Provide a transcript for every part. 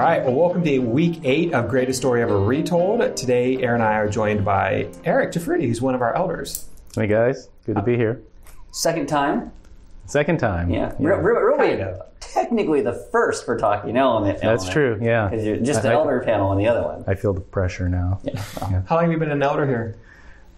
All right, well, welcome to week eight of Greatest Story Ever Retold. Today, Aaron and I are joined by Eric Jafridi, who's one of our elders. Hey guys, good to be here. Second time? Second time. Yeah. Re- re- really, Kind of. technically the first for Talking Element. That's true. Yeah. Because you're just I- an I- elder panel on the other one. I feel the pressure now. Yeah. How long have you been an elder here?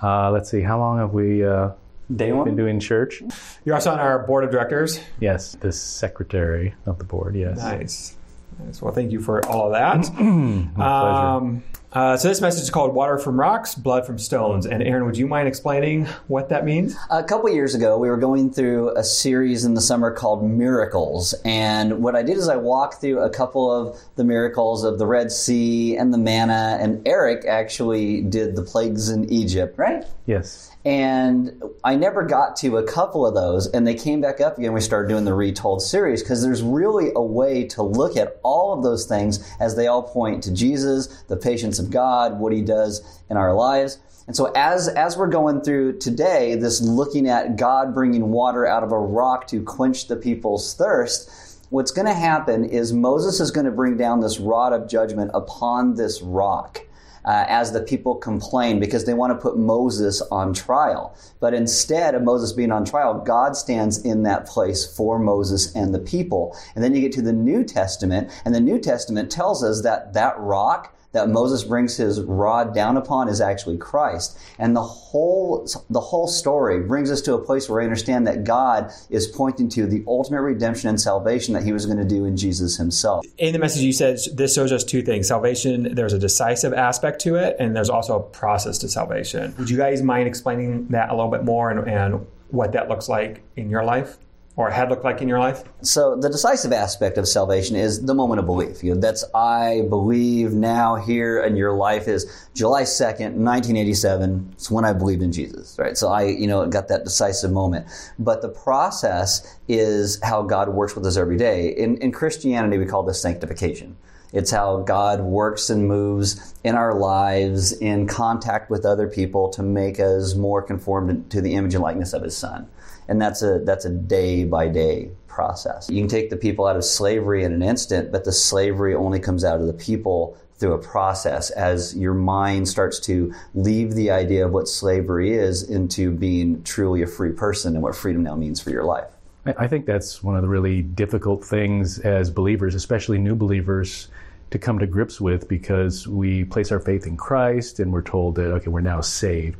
Uh, let's see, how long have we uh, Day one? been doing church? You're also on our board of directors. Yes, the secretary of the board. Yes. Nice. Nice. Well, thank you for all of that. Um, uh, so this message is called "Water from Rocks, Blood from Stones." And Aaron, would you mind explaining what that means? A couple years ago, we were going through a series in the summer called Miracles. And what I did is I walked through a couple of the miracles of the Red Sea and the manna. And Eric actually did the plagues in Egypt, right? Yes. And I never got to a couple of those, and they came back up again. We started doing the retold series because there's really a way to look at all of those things as they all point to Jesus, the patience of God, what He does in our lives. And so, as as we're going through today, this looking at God bringing water out of a rock to quench the people's thirst, what's going to happen is Moses is going to bring down this rod of judgment upon this rock uh, as the people complain because they want to put Moses on trial. But instead of Moses being on trial, God stands in that place for Moses and the people. And then you get to the New Testament, and the New Testament tells us that that rock that Moses brings his rod down upon is actually Christ. And the whole the whole story brings us to a place where we understand that God is pointing to the ultimate redemption and salvation that he was going to do in Jesus himself. In the message, you said this shows us two things: salvation. There's a decisive aspect to it, and there's also a process to salvation. Would you guys mind explaining that a little bit more and, and what that looks like in your life, or had looked like in your life? So the decisive aspect of salvation is the moment of belief. You know, that's I believe now here in your life is July 2nd, 1987. It's when I believed in Jesus, right? So I, you know, got that decisive moment. But the process is how God works with us every day. In, in Christianity, we call this sanctification. It's how God works and moves in our lives in contact with other people to make us more conformed to the image and likeness of His Son. And that's a that's a day by day process. You can take the people out of slavery in an instant, but the slavery only comes out of the people through a process as your mind starts to leave the idea of what slavery is into being truly a free person and what freedom now means for your life. I I think that's one of the really difficult things as believers, especially new believers, to come to grips with because we place our faith in Christ and we're told that, okay, we're now saved.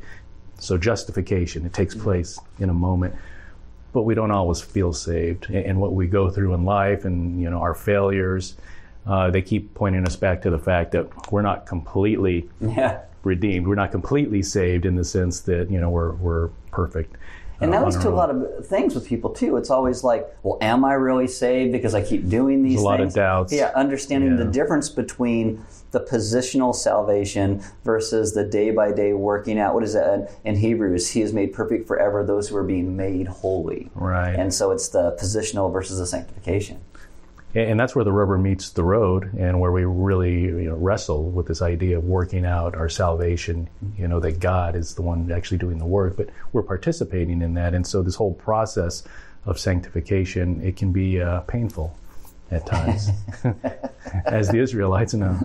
So justification, it takes mm-hmm. place in a moment. But we don't always feel saved. And what we go through in life and, you know, our failures, uh, they keep pointing us back to the fact that we're not completely Yeah. redeemed. We're not completely saved in the sense that, you know, we're, we're perfect. And that oh, leads to a lot of things with people too. It's always like, well, am I really saved because I keep doing these a lot of doubts. Yeah, understanding the difference between the positional salvation versus the day by day working out. What is that in Hebrews? He is made perfect forever those who are being made holy. Right. And so it's the positional versus the sanctification. And that's where the rubber meets the road, and where we really you know, wrestle with this idea of working out our salvation. You know that God is the one actually doing the work, but we're participating in that. And so this whole process of sanctification it can be uh, painful at times, as the Israelites know.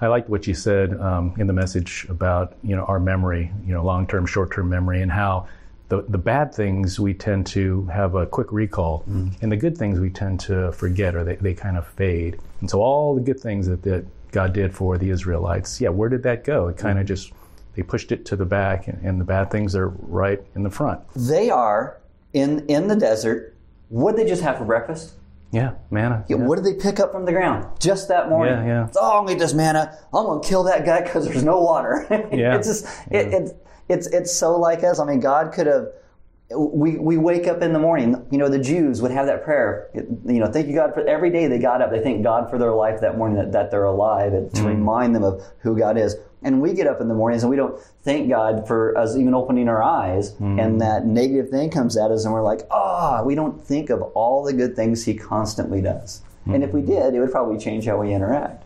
I liked what you said um, in the message about you know our memory, you know long-term, short-term memory, and how the, the bad things we tend to have a quick recall, mm-hmm. and the good things we tend to forget or they, they kind of fade. And so all the good things that, that God did for the Israelites, yeah, where did that go? It kind of mm-hmm. just they pushed it to the back, and, and the bad things are right in the front. They are in in the desert. What did they just have for breakfast? Yeah, manna. Yeah, What did they pick up from the ground just that morning? Yeah, yeah. Oh, I'll eat this manna. I'm gonna kill that guy because there's no water. Yeah. it's just it, it's it's it's so like us. I mean, God could have. We we wake up in the morning. You know, the Jews would have that prayer. You know, thank you God for every day they got up. They thank God for their life that morning that, that they're alive and to hmm. remind them of who God is. And we get up in the mornings and we don't thank God for us even opening our eyes, hmm. and that negative thing comes at us, and we're like, ah, we don't think of all the good things He constantly does. And if we hmm. did, it would probably change how we interact.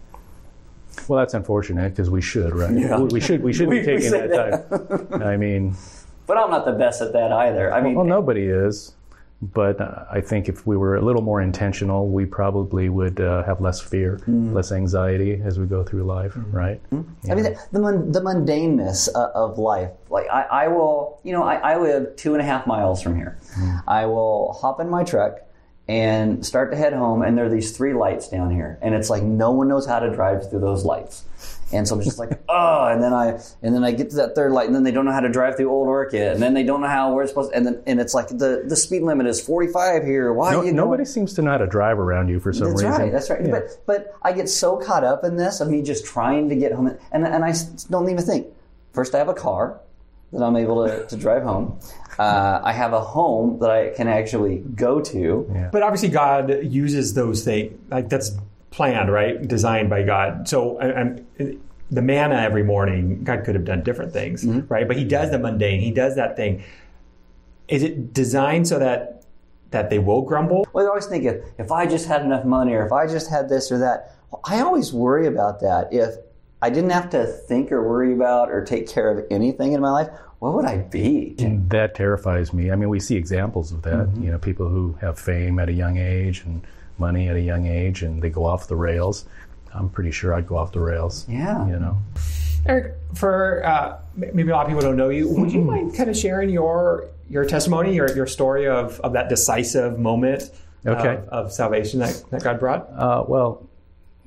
Well, that's unfortunate because we should, right? Yeah. We should we should We- be taking say that time. I mean, But I'm not the best at that either. I mean, well, nobody is. But uh, I think if we were a little more intentional, we probably would uh, have less fear, less anxiety as we go through life, right? I mean, the, the, mun- the mundaneness uh, of life. Like, I, I will, you know, I, I live two and a half miles from here. I will hop in my truck and start to head home, and there are these three lights down here. And it's like no one knows how to drive through those lights. And so I'm just like, oh, and then I and then I get to that third light, and then they don't know how to drive through Old Orchid, and then they don't know how we're supposed, to, and then and it's like the the speed limit is 45 here. Why No, you nobody seems to know how to drive around you for some That's reason. right. That's right. Yeah. But but I get so caught up in this of me just trying to get home, and and I don't even think. First, I have a car that I'm able to, to drive home. Uh, I have a home that I can actually go to. But obviously, God uses those things. Like that's planned, right? Designed by God. So, I- I'm, the manna every morning, God could have done different things, right? But He does the mundane. He does that thing. Is it designed so that that they will grumble? Well, I always think if if I just had enough money, or if I just had this or that. Well, I always worry about that. If I didn't have to think or worry about or take care of anything in my life, what would I be? That terrifies me. I mean, we see examples of that. You know, people who have fame at a young age and money at a young age, and they go off the rails. I'm pretty sure I'd go off the rails. Yeah. You know. Eric, for uh, maybe a lot of people don't know you, would you mind kind of sharing your your testimony, your, your story of, of that decisive moment Okay. of, of salvation that, that God brought? Uh, well,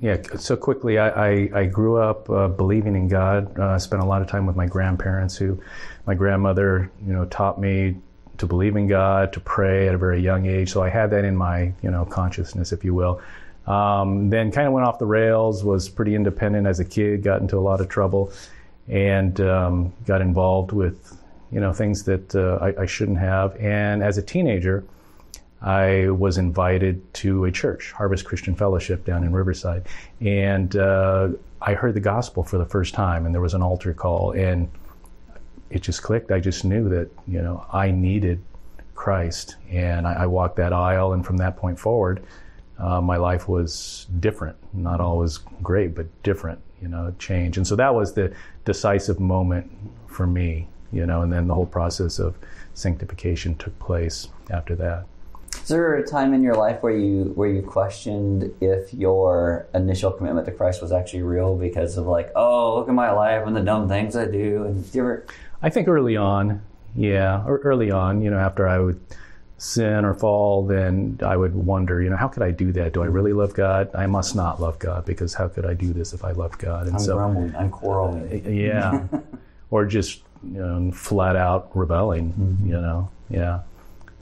yeah. So quickly, I, I, I grew up uh, believing in God. Uh, spent a lot of time with my grandparents, who my grandmother, you know, taught me to believe in God, to pray at a very young age. So I had that in my, you know, consciousness, if you will. Um, then kind of went off the rails. Was pretty independent as a kid. Got into a lot of trouble, and um, got involved with, you know, things that uh, I, I shouldn't have. And as a teenager. I was invited to a church, Harvest Christian Fellowship down in Riverside, and uh, I heard the gospel for the first time, and there was an altar call, and it just clicked. I just knew that you know I needed Christ, and I, I walked that aisle, and from that point forward, uh, my life was different. Not always great, but different. You know, change, and so that was the decisive moment for me. You know, and then the whole process of sanctification took place after that. Is there a time in your life where you where you questioned if your initial commitment to Christ was actually real because of like, oh, look at my life and the dumb things I do? And do ever? I think early on, yeah, or early on, you know, after I would sin or fall, then I would wonder, you know, how could I do that? Do I really love God? I must not love God because how could I do this if I loved God? And I'm so, grumbling. I'm quarreling. Uh, yeah, or just you know, flat out rebelling, mm-hmm. you know, yeah.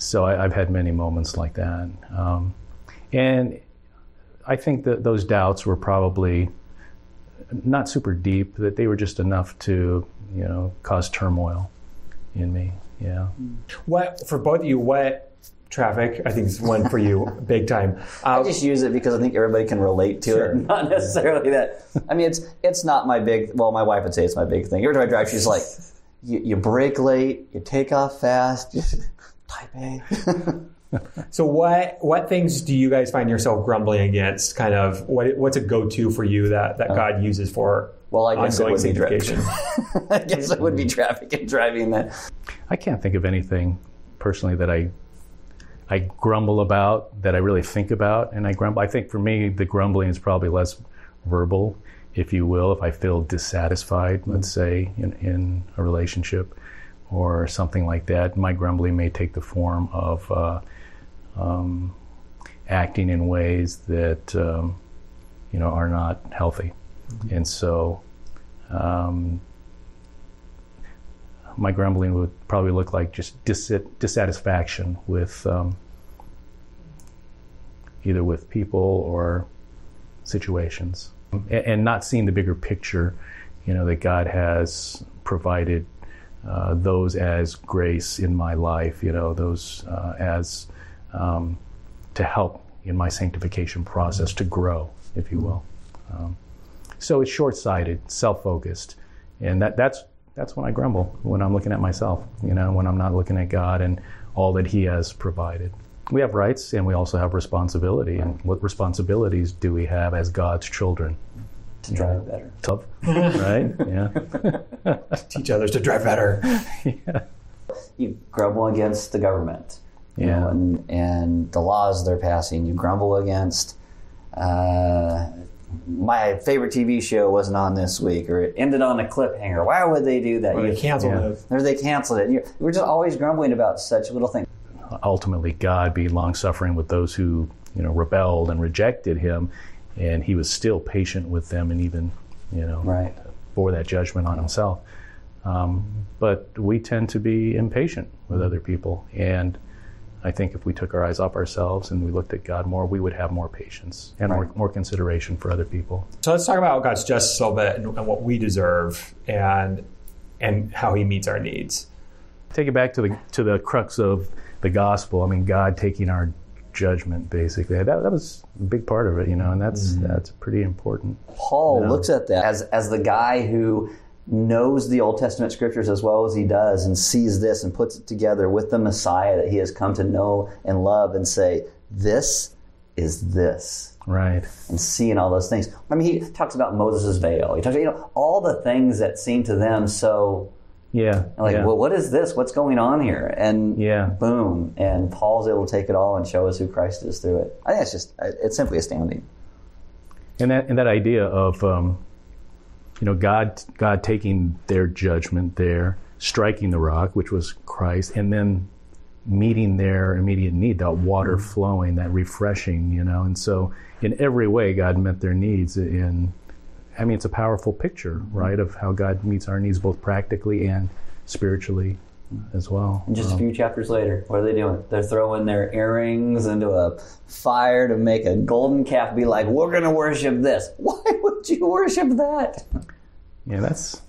So I, I've had many moments like that, um, and I think that those doubts were probably not super deep; that they were just enough to, you know, cause turmoil in me. Yeah. What for both of you? What traffic? I think is one for you, big time. I Uh, just use it because I think everybody can relate to Sure. it. Not necessarily that. I mean, it's it's not my big. Well, my wife would say it's my big thing. Every time I drive, she's like, "You, you brake late. You take off fast. Type A." so what what things do you guys find yourself grumbling against? Kind of what what's a go to for you that that uh, God uses for Well, I guess it ongoing would be I guess it would be traffic and driving that. I can't think of anything personally that I I grumble about that I really think about, and I grumble. I think for me, the grumbling is probably less verbal, if you will. If I feel dissatisfied, let's mm-hmm. say in, in a relationship or something like that, my grumbling may take the form of uh, um, acting in ways that um, you know are not healthy, and so. Um, my grumbling would probably look like just dis- dissatisfaction with um, either with people or situations, and, and not seeing the bigger picture. You know that God has provided uh, those as grace in my life. You know those uh, as um, to help in my sanctification process to grow, if you will. Um, so it's short-sighted, self-focused, and that that's that's when I grumble when I'm looking at myself. You know, when I'm not looking at God and all that He has provided. We have rights and we also have responsibility. And what responsibilities do we have as God's children? To drive better. Tough, right? Yeah. Teach others to drive better. yeah. You grumble against the government. you know, and and the laws they're passing, you grumble against. Uh, my favorite TV show wasn't on this week, or it ended on a cliffhanger. Why would they do that? Or they You- canceled Yeah. it. or they canceled it. You- We're just always grumbling about such little things. ultimately God be long suffering with those who you know rebelled and rejected Him, and He was still patient with them and even you know Right. bore that judgment on Himself. Um, but we tend to be impatient with other people, and I think if we took our eyes off ourselves and we looked at God more, we would have more patience and more, more consideration for other people. So let's talk about God's justice a little bit and, and what we deserve and and how He meets our needs. Take it back to the to the crux of the gospel. I mean, God taking our judgment, basically. That, that was a big part of it, you know, and that's mm-hmm. that's pretty important. Paul Yeah. looks at that as as the guy who knows the Old Testament scriptures as well as he does and sees this and puts it together with the Messiah that he has come to know and love and say, This is this. Right. And seeing all those things. I mean, he talks about Moses' veil. He talks, about, you know, all the things that seem to them so Yeah. like, yeah. well, what is this? What's going on here? And Yeah. boom, and Paul's able to take it all and show us who Christ is through it. I think it's just, it's simply astounding. and that and that idea of um, you know God God taking their judgment there, striking the rock, which was Christ, and then meeting their immediate need, that water flowing, that refreshing, you know. And so, in every way, God met their needs. In I mean, it's a powerful picture, right, of how God meets our needs both practically and spiritually as well. And just a Um, few chapters later, what are they doing? They're throwing their earrings into a fire to make a golden calf. Be like, we're going to worship this. Why would you worship that? Yeah, that's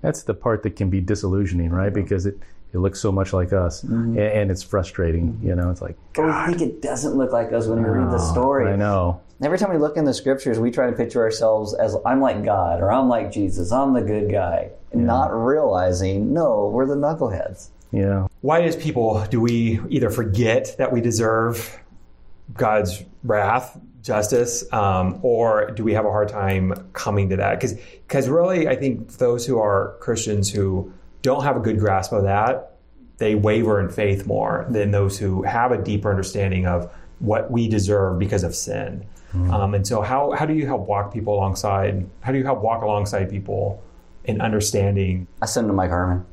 that's the part that can be disillusioning, right? Because it it looks so much like us, Mm-hmm. and, and it's frustrating. You know, it's like But we think it doesn't look like us when we read the story. I know. Every time we look in the scriptures, we try to picture ourselves as I'm like God or I'm like Jesus. I'm the good guy. And not realizing, no, we're the knuckleheads. Yeah, Why as people do we either forget that we deserve God's wrath, justice, um, or do we have a hard time coming to that? Because, Because really, I think those who are Christians who don't have a good grasp of that, they waver in faith more than those who have a deeper understanding of what we deserve because of sin. Um, and so, how, how do you help walk people alongside? How do you help walk alongside people in understanding? I send them to Mike Harmon.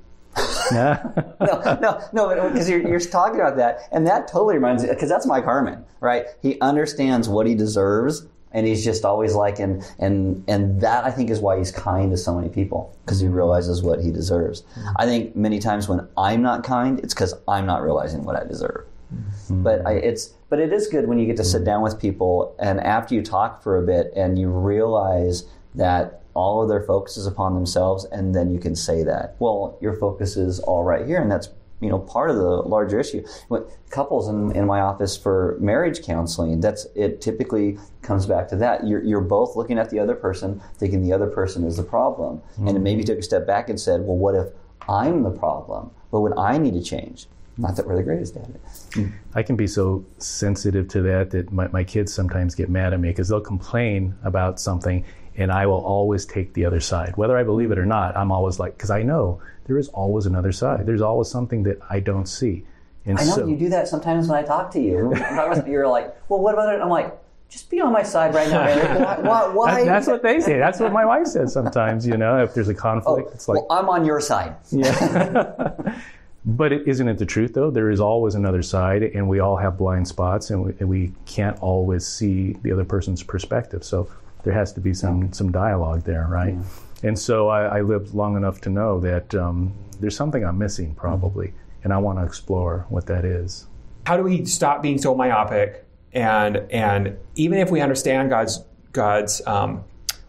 yeah, no, no, no, because you're, you're talking about that, and that totally reminds me, because that's Mike Harmon, right? He understands what he deserves, and he's just always like, and and and that I think is why he's kind to so many people, because he realizes what he deserves. Mm-hmm. I think many times when I'm not kind, it's because I'm not realizing what I deserve. Mm-hmm. But I, it's but it is good when you get to sit mm-hmm. down with people, and after you talk for a bit, and you realize that all of their focus is upon themselves, and then you can say that. Well, your focus is all right here, and that's you know part of the larger issue. When couples in, in my office for marriage counseling, that's it. Typically comes back to that. You're you're both looking at the other person, thinking the other person is the problem, and mm-hmm. maybe took a step back and said, well, what if I'm the problem? What would I need to change? Not that we're the greatest at it. Hmm. I can be so sensitive to that that my, my kids sometimes get mad at me because they'll complain about something, and I will always take the other side, whether I believe it or not. I'm always like, because I know there is always another side. There's always something that I don't see. And I know so, you do that sometimes when I talk to you. You're like, well, what about it? I'm like, just be on my side right now, Eric. Why? why? That- that's what they say. That's what my wife says sometimes. You know, if there's a conflict, oh, it's like, well, I'm on your side. yeah. but it, isn't it the truth though? There is always another side, and we all have blind spots, and we, and we can't always see the other person's perspective. So there has to be some some dialogue there, right? And so I, I lived long enough to know that um, there's something I'm missing probably, and I want to explore what that is. how do we stop being so myopic and and even if we understand God's God's um,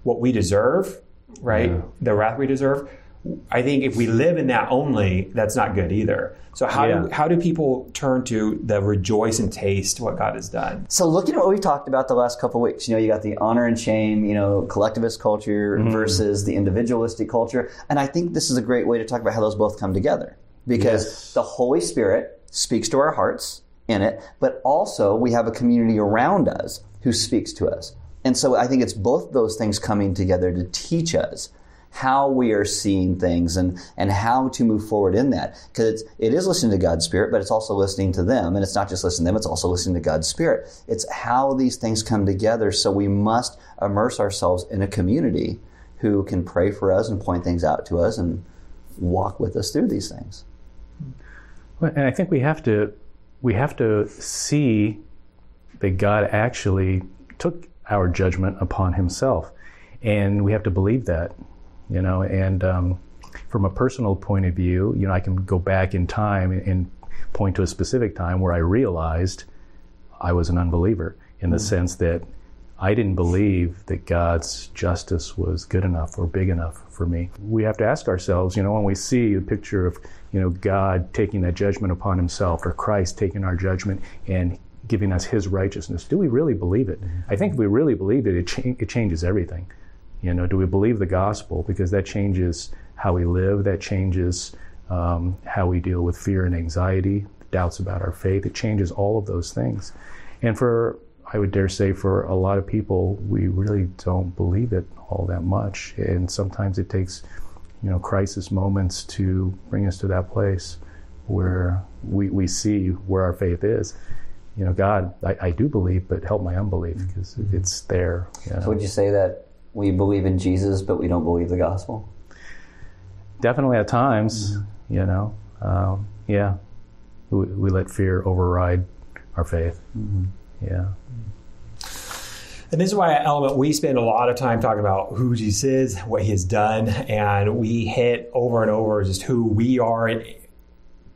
what we deserve, right? The wrath we deserve. I think if we live in that only, that's not good either. So how do how do people turn to the rejoice and taste what God has done? So looking at what we've talked about the last couple of weeks, you know, you got the honor and shame, you know, collectivist culture mm-hmm. versus the individualistic culture, and I think this is a great way to talk about how those both come together because Yes. the Holy Spirit speaks to our hearts in it, but also we have a community around us who speaks to us, and so I think it's both those things coming together to teach us how we are seeing things and, and how to move forward in that. Because it is listening to God's Spirit, but it's also listening to them. And it's not just listening to them, it's also listening to God's Spirit. It's how these things come together. So we must immerse ourselves in a community who can pray for us and point things out to us and walk with us through these things. Well, And I think we have to we have to see that God actually took our judgment upon Himself, and we have to believe that, you know. And um, from a personal point of view, you know, I can go back in time and point to a specific time where I realized I was an unbeliever in the mm. sense that I didn't believe that God's justice was good enough or big enough for me. We have to ask ourselves, you know, when we see a picture of, you know, God taking that judgment upon himself or Christ taking our judgment and giving us his righteousness, do we really believe it? I think if we really believe it, it, cha- it changes everything. You know, do we believe the gospel? Because that changes how we live, that changes um, how we deal with fear and anxiety, doubts about our faith. It changes all of those things. And for I would dare say for a lot of people, we really don't believe it all that much. And sometimes it takes, you know, crisis moments to bring us to that place where we, we see where our faith is. You know, God, I, I do believe, but help my unbelief because mm-hmm. it's there. You know? So would you say that we believe in Jesus, but we don't believe the gospel? Definitely at times, mm-hmm. you know. Um, yeah. We, we, let fear override our faith. Mm-hmm. Yeah. And this is why at Element we spend a lot of time talking about who Jesus is, what he has done, and we hit over and over just who we are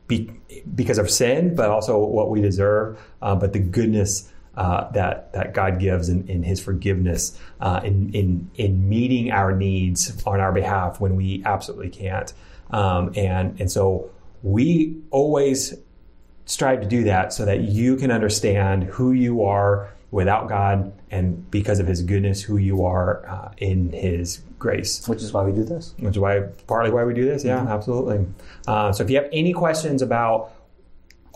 be, because of sin, but also what we deserve, uh, but the goodness uh, that that God gives in, in His forgiveness, uh, in, in in meeting our needs on our behalf when we absolutely can't, um, and and so we always strive to do that so that you can understand who you are without God and because of His goodness, who you are uh, in His grace. Which is why we do this. Which is why partly why we do this. Yeah, mm-hmm. absolutely. Uh, so if you have any questions about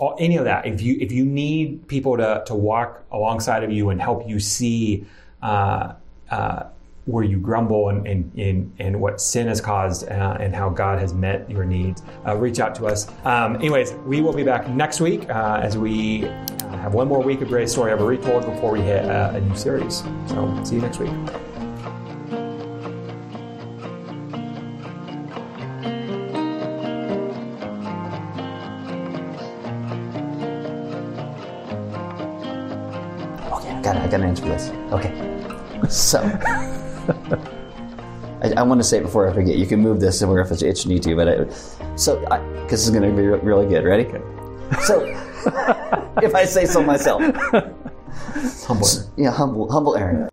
all, any of that, if you if you need people to to walk alongside of you and help you see. Uh, uh where you grumble and, and, and, and, what sin has caused uh, and how God has met your needs, uh, reach out to us. Um, anyways, we will be back next week uh, as we have one more week of Greatest Story Ever Retold before we hit uh, a new series. So see you next week. So. I, I, want to say it before I forget. You can move this and we're if it's need to, but I, so because this is going to be really good. Ready? Okay. So, if I say so myself, humble. Yeah, humble, humble Aaron.